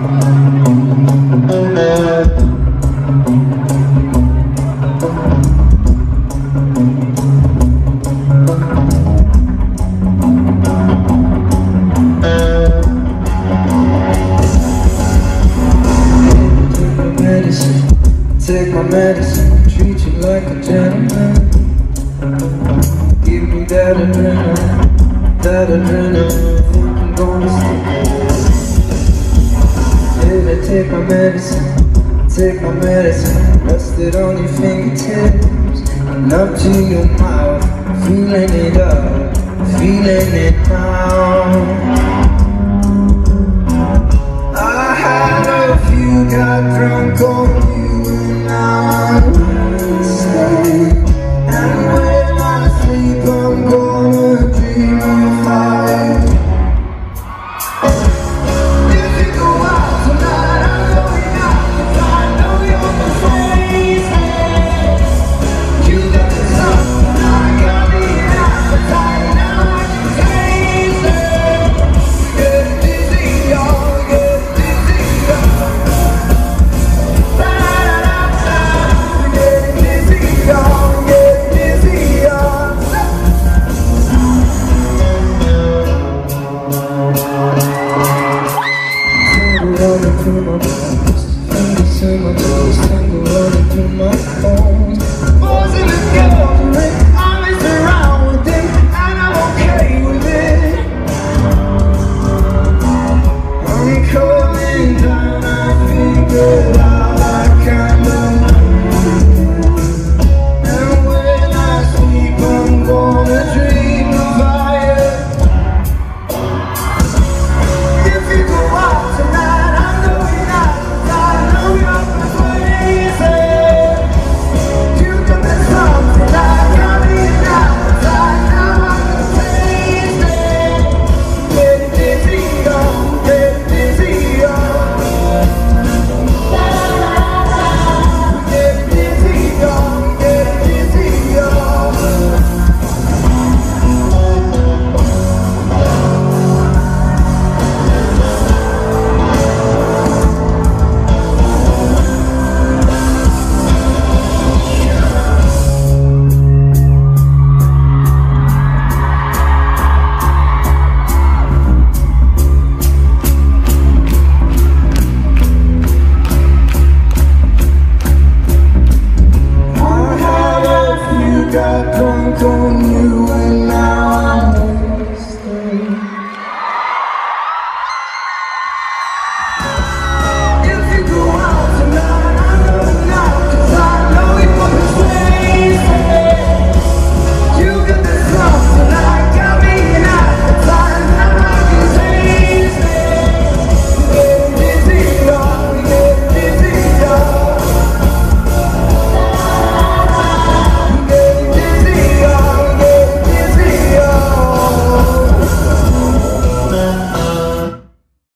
Take my medicine, treat you like a gentleman. Give me that adrenaline, that adrenaline. Think I'm gonna stick. Take my medicine, take my medicine. Rest it on your fingertips and up to your mouth. Feeling it up, feeling it now. running through my bones, every single dose, tango running through my